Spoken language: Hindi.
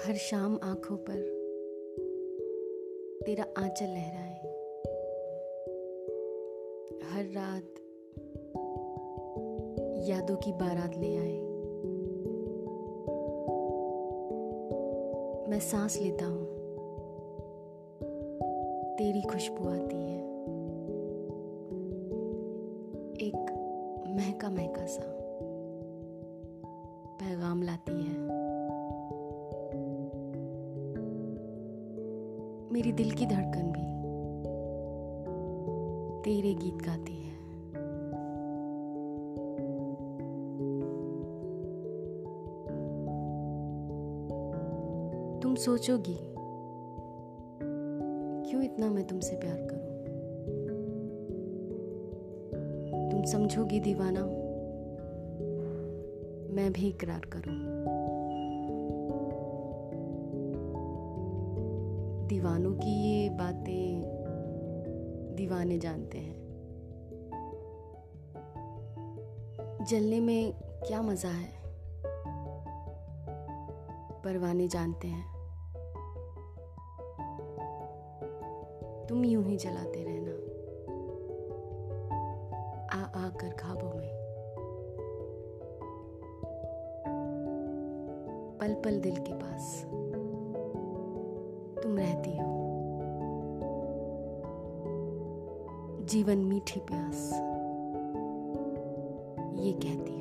शाम आँखों पर तेरा आंचल लहराए। हर रात यादों की बारात ले आए। मैं सांस लेता हूँ। तेरी खुशबू आती है। एक महका महका सा पैगाम लाती है। मेरी दिल की धड़कन भी तेरे गीत गाती है। तुम सोचोगी, क्यों इतना मैं तुमसे प्यार करूँ? तुम समझोगी दीवाना, मैं भी इकरार करूँ। दीवानों की ये बातें दीवाने जानते हैं। जलने में क्या मज़ा है? परवाने जानते हैं। तुम यूँ ही जलाते रहना। आ, आकर खाबों में। पल पल दिल के पास। तुम रहती हो। जीवन मीठी प्यास ये कहती